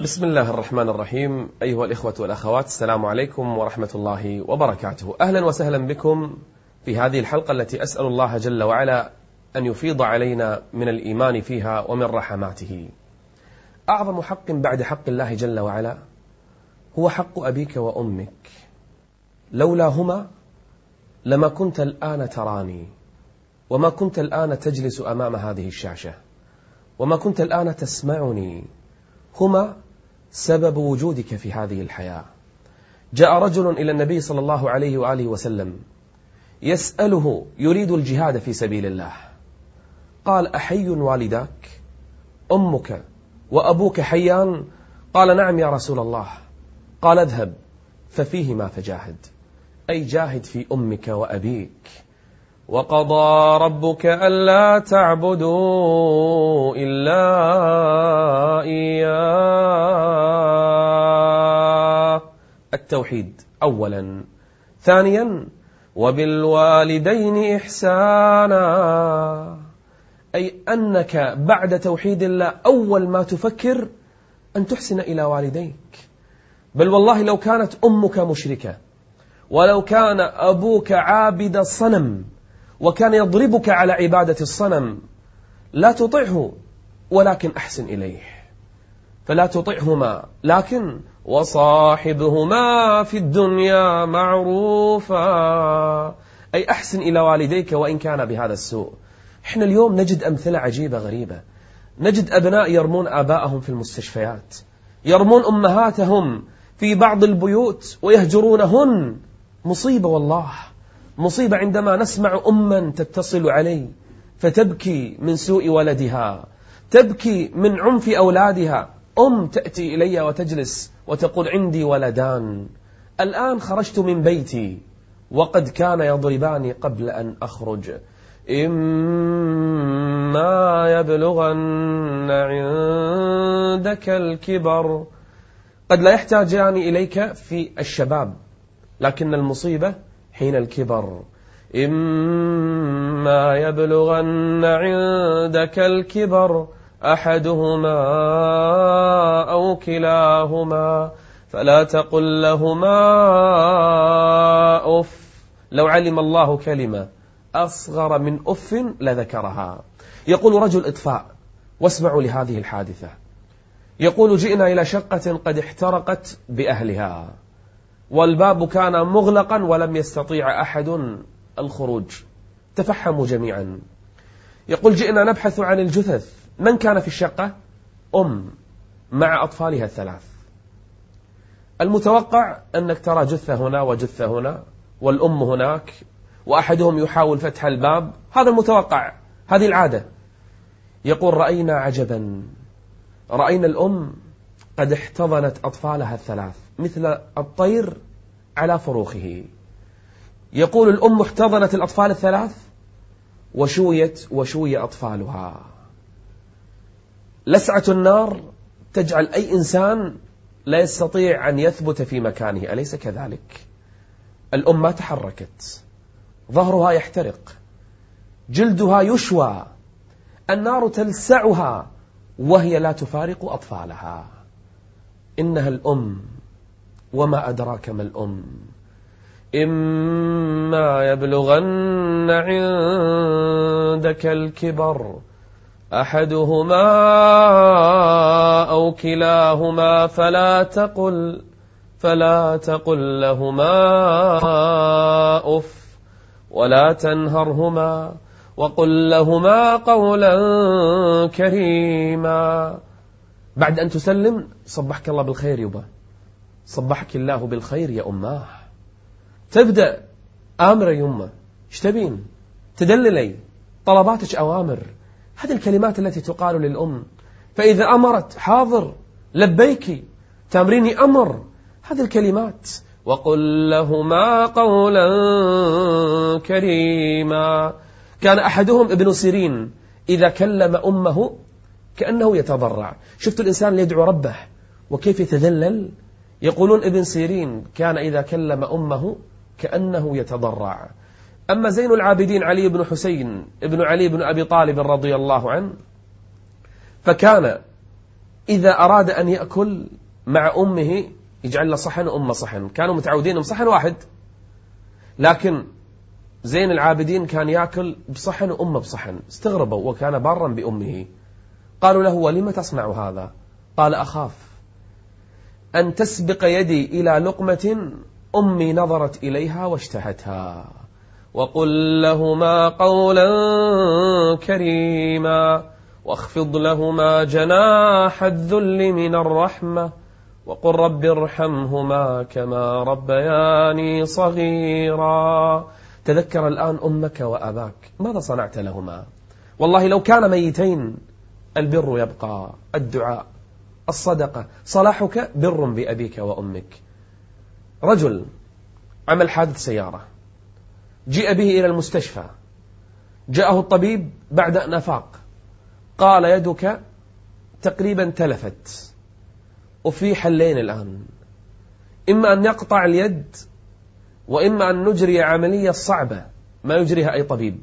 بسم الله الرحمن الرحيم. أيها الإخوة والأخوات السلام عليكم ورحمة الله وبركاته. أهلا وسهلا بكم في هذه الحلقة التي أسأل الله جل وعلا أن يفيض علينا من الإيمان فيها ومن رحماته. أعظم حق بعد حق الله جل وعلا هو حق أبيك وأمك. لولاهما لما كنت الآن تراني وما كنت الآن تجلس أمام هذه الشاشة وما كنت الآن تسمعني هما سبب وجودك في هذه الحياة. جاء رجل إلى النبي صلى الله عليه وآله وسلم يسأله يريد الجهاد في سبيل الله. قال أحي والداك؟ أمك وأبوك حيان؟ قال نعم يا رسول الله. قال اذهب ففيهما فجاهد أي جاهد في أمك وأبيك. وقضى ربك ألا تعبدوا إلا إياه. التوحيد أولا. ثانيا وبالوالدين إحسانا. أي أنك بعد توحيد الله أول ما تفكر أن تحسن إلى والديك. بل والله لو كانت أمك مشركة ولو كان أبوك عابد الصنم وكان يضربك على عبادة الصنم. لا تطعه ولكن أحسن إليه. فلا تطعهما لكن وصاحبهما في الدنيا معروفا. أي أحسن إلى والديك وإن كان بهذا السوء. إحنا اليوم نجد أمثلة عجيبة غريبة. نجد أبناء يرمون آباءهم في المستشفيات. يرمون أمهاتهم في بعض البيوت ويهجرونهن. مصيبة والله. مصيبة عندما نسمع أما تتصل علي فتبكي من سوء ولدها تبكي من عنف أولادها. أم تأتي إلي وتجلس وتقول عندي ولدان. الآن خرجت من بيتي وقد كان يضرباني قبل أن أخرج. إما يبلغن عندك الكبر. قد لا يحتاجان إليك في الشباب لكن المصيبة حين الكبر. إما يبلغن عندك الكبر أحدهما أو كلاهما فلا تقل لهما أف. لو علم الله كلمة أصغر من أف لذكرها. يقول رجل إطفاء واسمعوا لهذه الحادثة. يقول جئنا إلى شقة قد احترقت بأهلها. والباب كان مغلقا ولم يستطيع أحد الخروج. تفحموا جميعا. يقول جئنا نبحث عن الجثث. من كان في الشقة؟ أم مع أطفالها الثلاث. المتوقع أنك ترى جثة هنا وجثة هنا والأم هناك وأحدهم يحاول فتح الباب. هذا المتوقع هذه العادة. يقول رأينا عجبا. رأينا الأم قد احتضنت أطفالها الثلاث. مثل الطير على فروخه. يقول الأم احتضنت الأطفال الثلاث وشويت وشوي أطفالها. لسعة النار تجعل أي إنسان لا يستطيع أن يثبت في مكانه أليس كذلك؟ الأم ما تحركت. ظهرها يحترق. جلدها يشوى. النار تلسعها وهي لا تفارق أطفالها. إنها الأم. وما أدراك ما الأم. إما يبلغن عندك الكبر أحدهما أو كلاهما فلا تقل فلا تقل لهما أف ولا تنهرهما وقل لهما قولا كريما. بعد أن تسلم صبحك الله بالخير يبا صبحك الله بالخير يا أماه تبدأ آمر يا إيش تبين تدللي طلباتك أوامر. هذه الكلمات التي تقال للأم. فإذا أمرت حاضر. لبيك. تأمريني أمر. هذه الكلمات. وقل لهما قولا كريما. كان أحدهم ابن سيرين إذا كلم أمه كأنه يتضرع. شفت الإنسان اللي يدعو ربه. وكيف يتذلل؟ يقولون ابن سيرين كان إذا كلم أمه كأنه يتضرع. أما زين العابدين علي بن حسين ابن علي بن أبي طالب رضي الله عنه فكان إذا أراد أن يأكل مع أمه يجعل له صحن وأمه صحن. كانوا متعودين صحن واحد. لكن زين العابدين كان يأكل بصحن وأمه بصحن. استغربوا وكان بارا بأمه. قالوا له ولم تصنع هذا؟ قال أخاف. أن تسبق يدي إلى لقمة أمي نظرت إليها واشتهتها. وقل لهما قولا كريما واخفض لهما جناح الذل من الرحمة وقل رب ارحمهما كما ربياني صغيرا. تذكر الآن أمك وأباك ماذا صنعت لهما؟ والله لو كان ميتين البر يبقى الدعاء الصدقة. صلاحك بر بأبيك وأمك. رجل عمل حادث سيارة. جيء به إلى المستشفى. جاءه الطبيب بعد أن أفاق قال يدك تقريبا تلفت. وفي حلين الآن. إما أن يقطع اليد وإما أن نجري عملية صعبة. ما يجريها أي طبيب.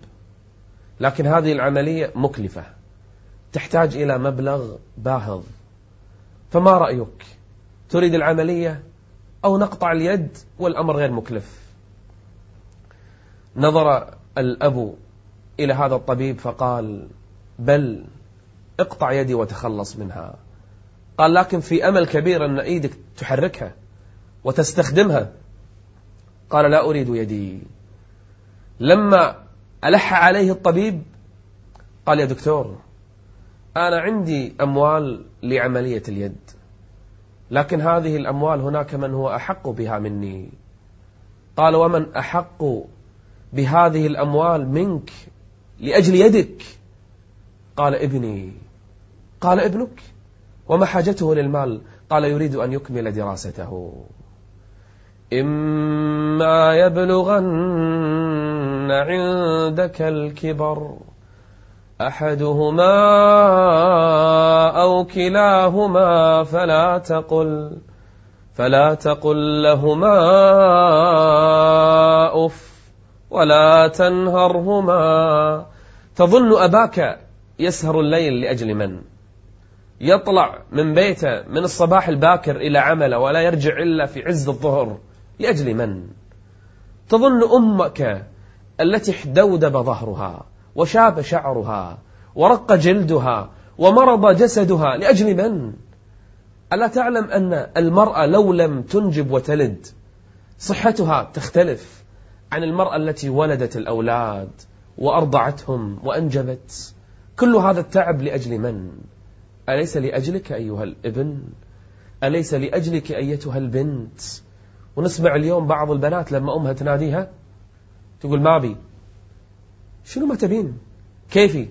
لكن هذه العملية مكلفة. تحتاج إلى مبلغ باهظ. فما رأيك؟ تريد العملية أو نقطع اليد والأمر غير مكلف؟ نظر الأب إلى هذا الطبيب فقال بل اقطع يدي وتخلص منها. قال لكن في أمل كبير أن إيدك تحركها وتستخدمها. قال لا أريد يدي. لما ألح عليه الطبيب قال يا دكتور أنا عندي أموال لعملية اليد لكن هذه الأموال هناك من هو أحق بها مني. قال ومن أحق بهذه الأموال منك لأجل يدك؟ قال ابني. قال ابنك. وما حاجته للمال؟ قال يريد أن يكمل دراسته. إما يبلغن عندك الكبر أحدهما أو كلاهما فلا تقل فلا تقل لهما أف ولا تنهرهما. تظن أباك يسهر الليل لأجل من؟ يطلع من بيته من الصباح الباكر إلى عمله ولا يرجع إلا في عز الظهر لأجل من؟ تظن أمك التي احدودب ظهرها وشاب شعرها ورق جلدها ومرض جسدها لأجل من؟ ألا تعلم أن المرأة لو لم تنجب وتلد صحتها تختلف عن المرأة التي ولدت الأولاد وأرضعتهم وأنجبت؟ كل هذا التعب لأجل من؟ أليس لأجلك أيها الابن؟ أليس لأجلك أيتها البنت؟ ونسمع اليوم بعض البنات لما أمها تناديها تقول ما بي شنو ما تبين؟ كيفي؟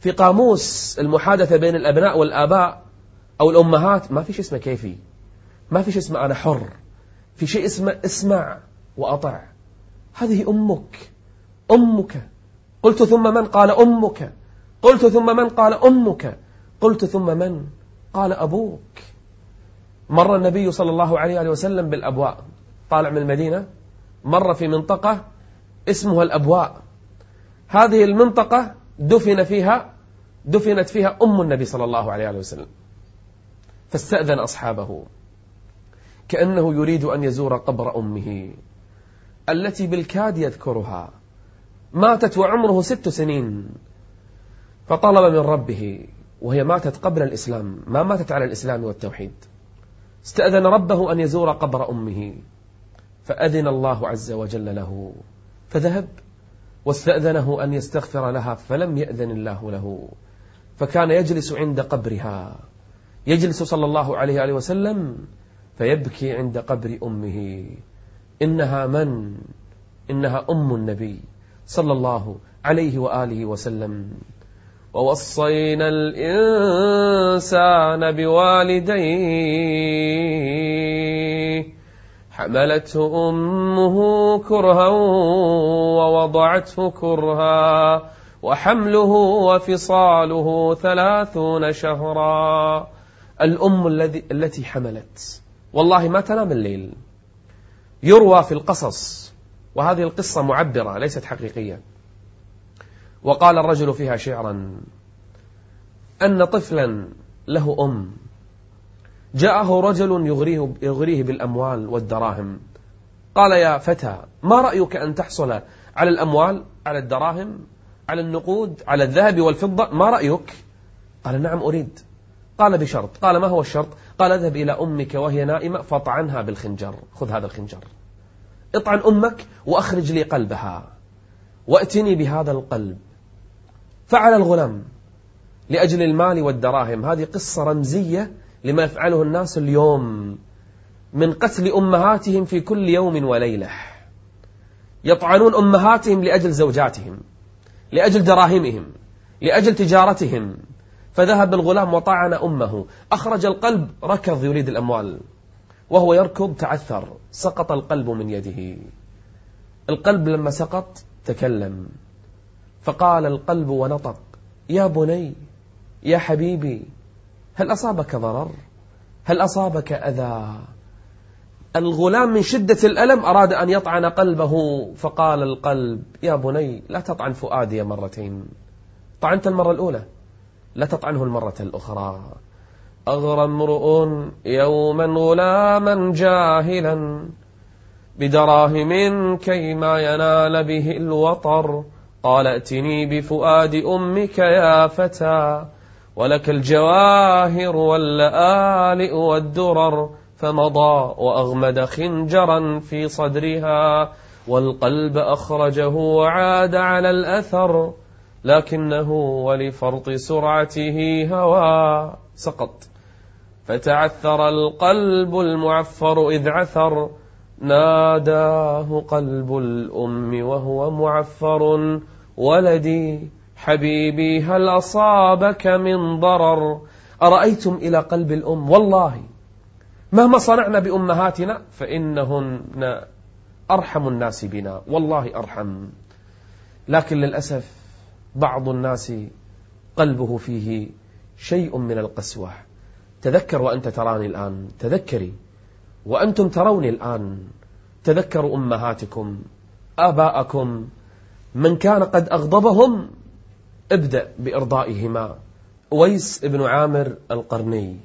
في قاموس المحادثة بين الأبناء والآباء أو الأمهات ما في شيء اسمه كيفي. ما في شيء اسمه أنا حر. في شيء اسمه اسمع وأطع. هذه أمك. أمك. قلت ثم من قال أمك. قلت ثم من قال أمك. قلت ثم من قال أبوك. مر النبي صلى الله عليه وسلم بالأبواء. طالع من المدينة. مر في منطقة اسمها الأبواء. هذه المنطقة دفن فيها دفنت فيها أم النبي صلى الله عليه وسلم. فاستأذن أصحابه. كأنه يريد أن يزور قبر أمه التي بالكاد يذكرها. ماتت وعمره ست سنين. فطلب من ربه وهي ماتت قبل الإسلام ما ماتت على الإسلام والتوحيد. استأذن ربه أن يزور قبر أمه فأذن الله عز وجل له. فذهب واستأذنه أن يستغفر لها فلم يأذن الله له. فكان يجلس عند قبرها. يجلس صلى الله عليه وسلم فيبكي عند قبر أمه. إنها من؟ إنها أم النبي صلى الله عليه وآله وسلم. ووصينا الإنسان بوالديه. حملته أمه كرها ووضعته كرها وحمله وفصاله ثلاثون شهرا. الأم الذي التي حملت. والله ما تنام الليل. يروى في القصص. وهذه القصة معبرة ليست حقيقية. وقال الرجل فيها شعرا أن طفلا له أم. جاءه رجل يغريه, يغريه بالأموال والدراهم. قال يا فتى ما رأيك أن تحصل على الأموال على الدراهم على النقود على الذهب والفضة؟ ما رأيك؟ قال نعم أريد. قال بشرط. قال ما هو الشرط؟ قال اذهب إلى أمك وهي نائمة فاطعنها بالخنجر. خذ هذا الخنجر. اطعن أمك وأخرج لي قلبها. وأتني بهذا القلب. فعل الغلام لأجل المال والدراهم. هذه قصة رمزية لما يفعله الناس اليوم من قتل أمهاتهم في كل يوم وليلة. يطعنون أمهاتهم لأجل زوجاتهم لأجل دراهمهم لأجل تجارتهم. فذهب الغلام وطعن أمه. أخرج القلب ركض يريد الأموال. وهو يركض تعثر. سقط القلب من يده. القلب لما سقط تكلم. فقال القلب ونطق يا بني يا حبيبي هل أصابك ضرر؟ هل أصابك أذى؟ الغلام من شدة الألم أراد أن يطعن قلبه فقال القلب يا بني لا تطعن فؤادي مرتين. طعنت المرة الأولى لا تطعنه المرة الأخرى. أغرى امرؤ يوما غلاما جاهلا بدراهم كيما ينال به الوطر. قال ائتني بفؤاد أمك يا فتى. ولك الجواهر واللآلئ والدرر فمضى وأغمد خنجرا في صدرها والقلب أخرجه وعاد على الأثر لكنه ولفرط سرعته هوى سقط. فتعثر القلب المعفر إذ عثر ناداه قلب الأم وهو معفر ولدي حبيبي هل أصابك من ضرر؟ أرأيتم إلى قلب الأم؟ والله مهما صنعنا بأمهاتنا فإنهن أرحم الناس بنا والله أرحم. لكن للأسف بعض الناس قلبه فيه شيء من القسوة. تذكر وأنت تراني الآن تذكري وأنتم تروني الآن. تذكروا أمهاتكم آباءكم من كان قد أغضبهم ابدأ بإرضائهما. أويس بن عامر القرني.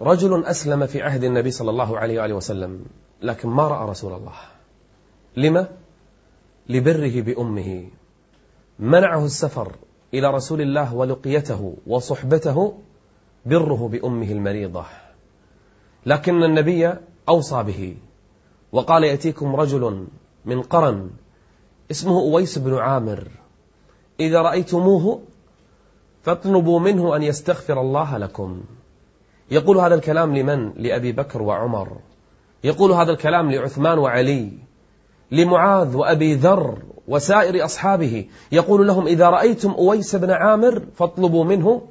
رجل أسلم في عهد النبي صلى الله عليه وآله وسلم لكن ما رأى رسول الله. لما؟ لبره بأمه. منعه السفر إلى رسول الله ولقيته وصحبته بره بأمه المريضة. لكن النبي أوصى به وقال يأتيكم رجل من قرن اسمه أويس بن عامر. إذا رأيتموه فاطلبوا منه أن يستغفر الله لكم. يقول هذا الكلام لمن؟ لأبي بكر وعمر. يقول هذا الكلام لعثمان وعلي لمعاذ وأبي ذر وسائر أصحابه. يقول لهم إذا رأيتم أويس بن عامر فاطلبوا منه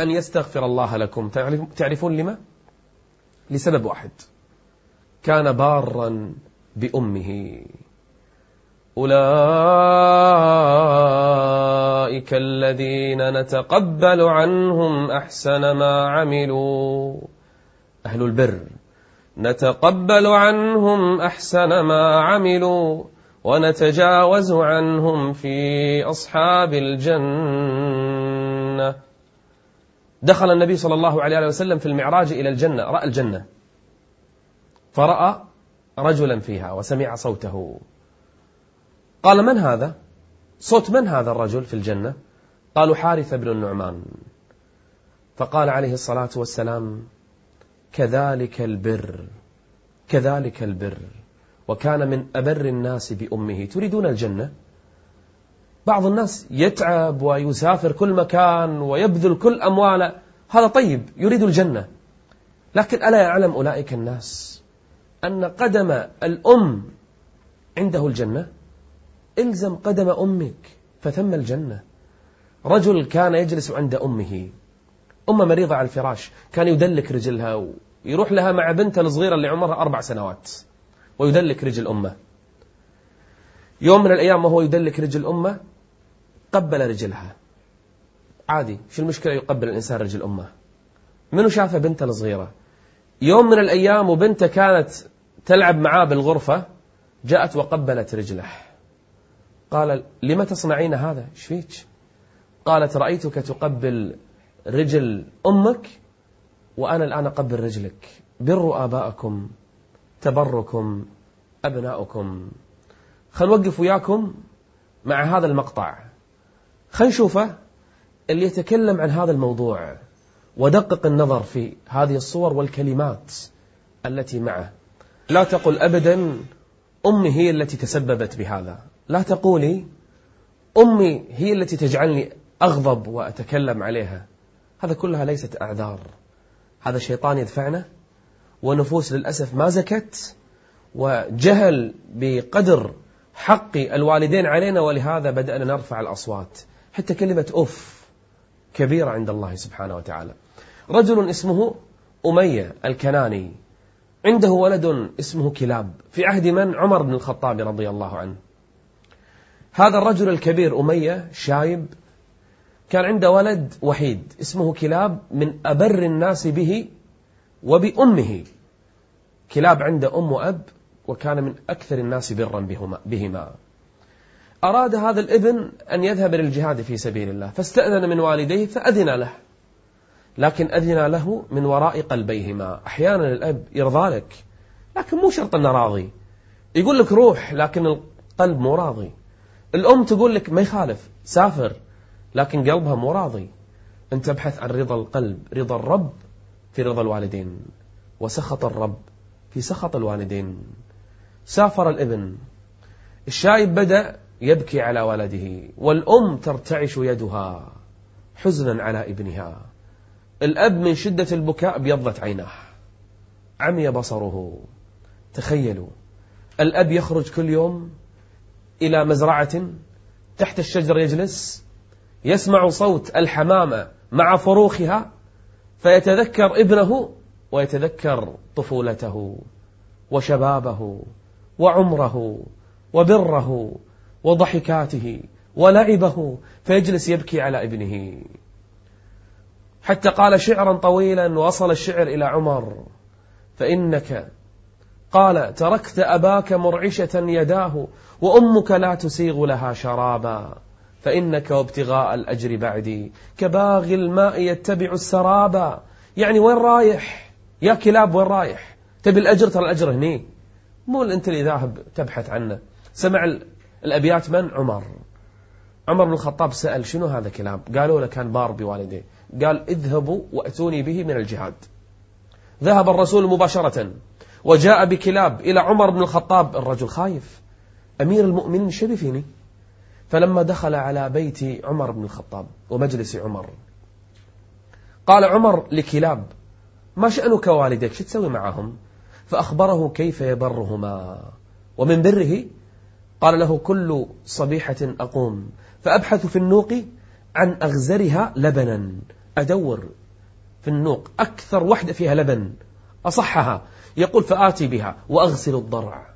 أن يستغفر الله لكم. تعرفون لما؟ لسبب واحد. كان بارا بأمه. أولئك الذين نتقبل عنهم أحسن ما عملوا. أهل البر نتقبل عنهم أحسن ما عملوا ونتجاوز عنهم في أصحاب الجنة. دخل النبي صلى الله عليه وسلم في المعراج إلى الجنة رأى الجنة فرأى رجلا فيها وسمع صوته. قال من هذا؟ صوت من هذا الرجل في الجنة؟ قالوا حارث بن النعمان. فقال عليه الصلاة والسلام كذلك البر كذلك البر وكان من أبر الناس بأمه. تريدون الجنة؟ بعض الناس يتعب ويسافر كل مكان ويبذل كل أمواله. هذا طيب يريد الجنة. لكن ألا يعلم أولئك الناس أن قدم الأم عنده الجنة؟ إلزم قدم أمك فثم الجنة. رجل كان يجلس عند أمه. أمه مريضة على الفراش كان يدلك رجلها ويروح لها مع بنته الصغيرة اللي عمرها أربع سنوات ويدلك رجل أمه. يوم من الأيام وهو يدلك رجل أمه قبل رجلها. عادي شو المشكلة يقبل الإنسان رجل أمه؟ منو شافه بنته الصغيرة؟ يوم من الأيام وبنته كانت تلعب معاه بالغرفة جاءت وقبلت رجله. قال لما تصنعين هذا؟ إيش فيك قالت رأيتك تقبل رجل أمك وأنا الآن أقبل رجلك. بروا آباءكم تبركم أبناؤكم. خل نوقف وياكم مع هذا المقطع. خل نشوفه اللي يتكلم عن هذا الموضوع ودقق النظر في هذه الصور والكلمات التي معه. لا تقل أبدا أمي هي التي تسببت بهذا. لا تقولي أمي هي التي تجعلني أغضب وأتكلم عليها. هذا كلها ليست أعذار. هذا الشيطان يدفعنا ونفوس للأسف ما زكت وجهل بقدر حق الوالدين علينا ولهذا بدأنا نرفع الأصوات. حتى كلمة أف كبيرة عند الله سبحانه وتعالى. رجل اسمه أمية الكناني. عنده ولد اسمه كلاب. في عهد من؟ عمر بن الخطاب رضي الله عنه. هذا الرجل الكبير أمية شايب كان عنده ولد وحيد اسمه كلاب من أبر الناس به وبأمه. كلاب عنده أم وأب وكان من أكثر الناس برا بهما أراد هذا الابن أن يذهب للجهاد في سبيل الله فاستأذن من والديه فأذن له. لكن أذن له من وراء قلبيهما. أحيانا الأب يرضى لك لكن مو شرط أنه راضي. يقول لك روح لكن القلب مو راضي. الأم تقول لك ما يخالف سافر لكن قلبها مو راضي. أنت تبحث عن رضا القلب رضا الرب في رضا الوالدين وسخط الرب في سخط الوالدين. سافر الإبن. الشايب بدأ يبكي على ولده والأم ترتعش يدها حزنا على ابنها. الأب من شدة البكاء أبيضت عيناه. عمي بصره. تخيلوا الأب يخرج كل يوم إلى مزرعة تحت الشجر يجلس يسمع صوت الحمامة مع فروخها فيتذكر ابنه ويتذكر طفولته وشبابه وعمره وبره وضحكاته ولعبه فيجلس يبكي على ابنه. حتى قال شعرا طويلا وصل الشعر إلى عمر فإنك قال تركت أباك مرعشة يداه وأمك لا تسيغ لها شرابا فإنك وابتغاء الأجر بعدي. كباغي الماء يتبع السرابا. يعني وين رايح؟ يا كلاب وين رايح؟ تبي الأجر؟ ترى الأجر هني. مو أنت اللي ذاهب تبحث عنه. سمع الأبيات من؟ عمر. عمر بن الخطاب سأل شنو هذا كلاب؟ قالوا له كان بار بوالديه قال اذهبوا وأتوني به من الجهاد. ذهب الرسول مباشرة. وجاء بكلاب إلى عمر بن الخطاب الرجل خايف. أمير المؤمنين شبه فيني فلما دخل على بيت عمر بن الخطاب ومجلس عمر قال عمر لكلاب ما شأنك والديك شو تسوي معهم؟ فأخبره كيف يبرهما ومن بره قال له كل صبيحة أقوم فأبحث في النوق عن أغزرها لبنا. أدور في النوق أكثر وحدة فيها لبن أصحها. يقول فآتي بها وأغسل الضرع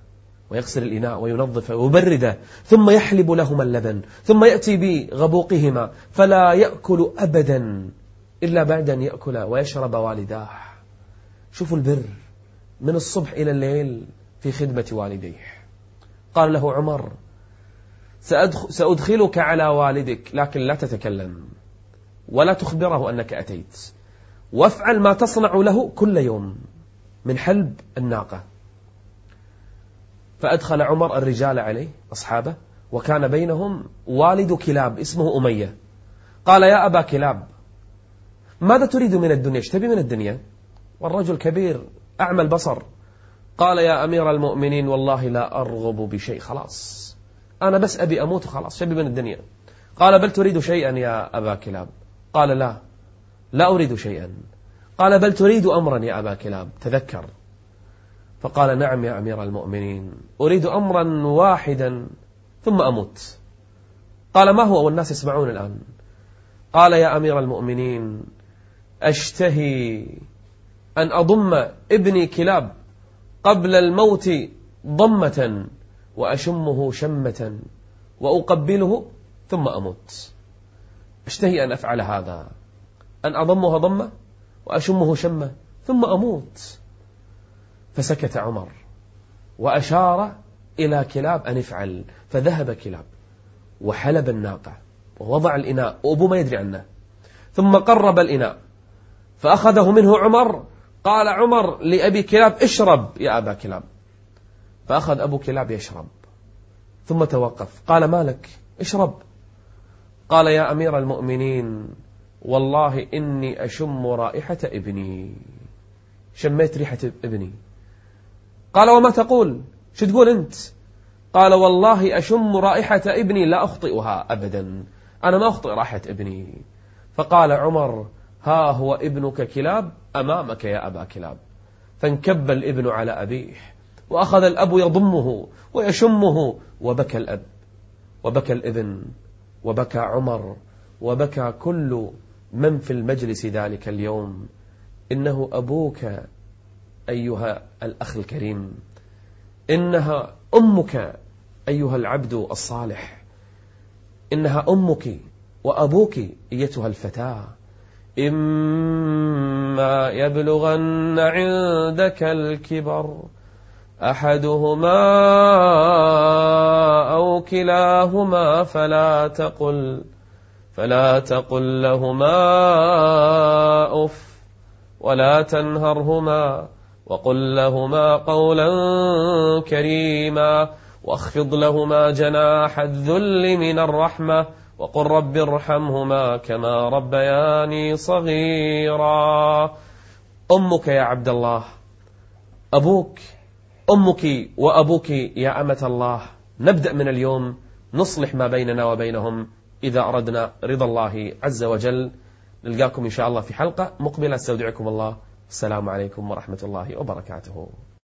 ويغسل الإناء وينظفه ويبرده ثم يحلب لهما اللبن ثم يأتي بغبوقهما فلا يأكل أبدا إلا بعد أن يأكل ويشرب والداه. شوفوا البر من الصبح إلى الليل في خدمة والديه. قال له عمر سأدخلك على والدك لكن لا تتكلم ولا تخبره أنك أتيت. وافعل ما تصنع له كل يوم. من حلب الناقة. فأدخل عمر الرجال عليه أصحابه وكان بينهم والد كلاب اسمه أمية. قال يا أبا كلاب ماذا تريد من الدنيا؟ إيش تبي من الدنيا؟ والرجل كبير أعمى البصر. قال يا أمير المؤمنين والله لا أرغب بشيء خلاص. أنا بس أبي أموت وخلاص شبي من الدنيا؟ قال بل تريد شيئا يا أبا كلاب. قال لا لا أريد شيئا. قال بل تريد أمرا يا أبا كلاب تذكر. فقال نعم يا أمير المؤمنين أريد أمرا واحدا ثم أموت قال ما هو والناس يسمعون الآن؟ قال يا أمير المؤمنين أشتهي أن أضم ابني كلاب قبل الموت ضمة وأشمه شمة وأقبله ثم أموت أشتهي أن أفعل هذا أن أضمها ضمة؟ وأشمه شمة ثم أموت. فسكت عمر وأشار إلى كلاب أن افعل فذهب كلاب وحلب الناقة ووضع الإناء وأبو ما يدري عنه. ثم قرب الإناء فأخذه منه عمر قال عمر لأبي كلاب اشرب يا أبا كلاب. فأخذ أبو كلاب يشرب ثم توقف قال مالك اشرب. قال يا أمير المؤمنين والله إني أشم رائحة ابني. شميت ريحة ابني. قال وما تقول؟ شو تقول أنت؟ قال والله أشم رائحة ابني لا أخطئها أبدا. أنا ما أخطئ رائحة ابني. فقال عمر ها هو ابنك كلاب؟ أمامك يا أبا كلاب. فانكب الابن على أبيه وأخذ الأب يضمه ويشمه وبكى الأب. وبكى الابن وبكى عمر وبكى كل من في المجلس ذلك اليوم؟ إنه أبوك أيها الأخ الكريم. إنها أمك أيها العبد الصالح. إنها أمك وأبوك أيتها الفتاة. إما يبلغن عندك الكبر أحدهما أو كلاهما فلا تقل. فلا تقل لهما أف ولا تنهرهما وقل لهما قولا كريما واخفض لهما جناح الذل من الرحمة وقل رب ارحمهما كما ربياني صغيرا. أمك يا عبد الله أبوك أمك وأبوك يا أمة الله نبدأ من اليوم نصلح ما بيننا وبينهم. إذا أردنا رضا الله عز وجل. نلقاكم إن شاء الله في حلقة مقبلة. استودعكم الله. السلام عليكم ورحمة الله وبركاته.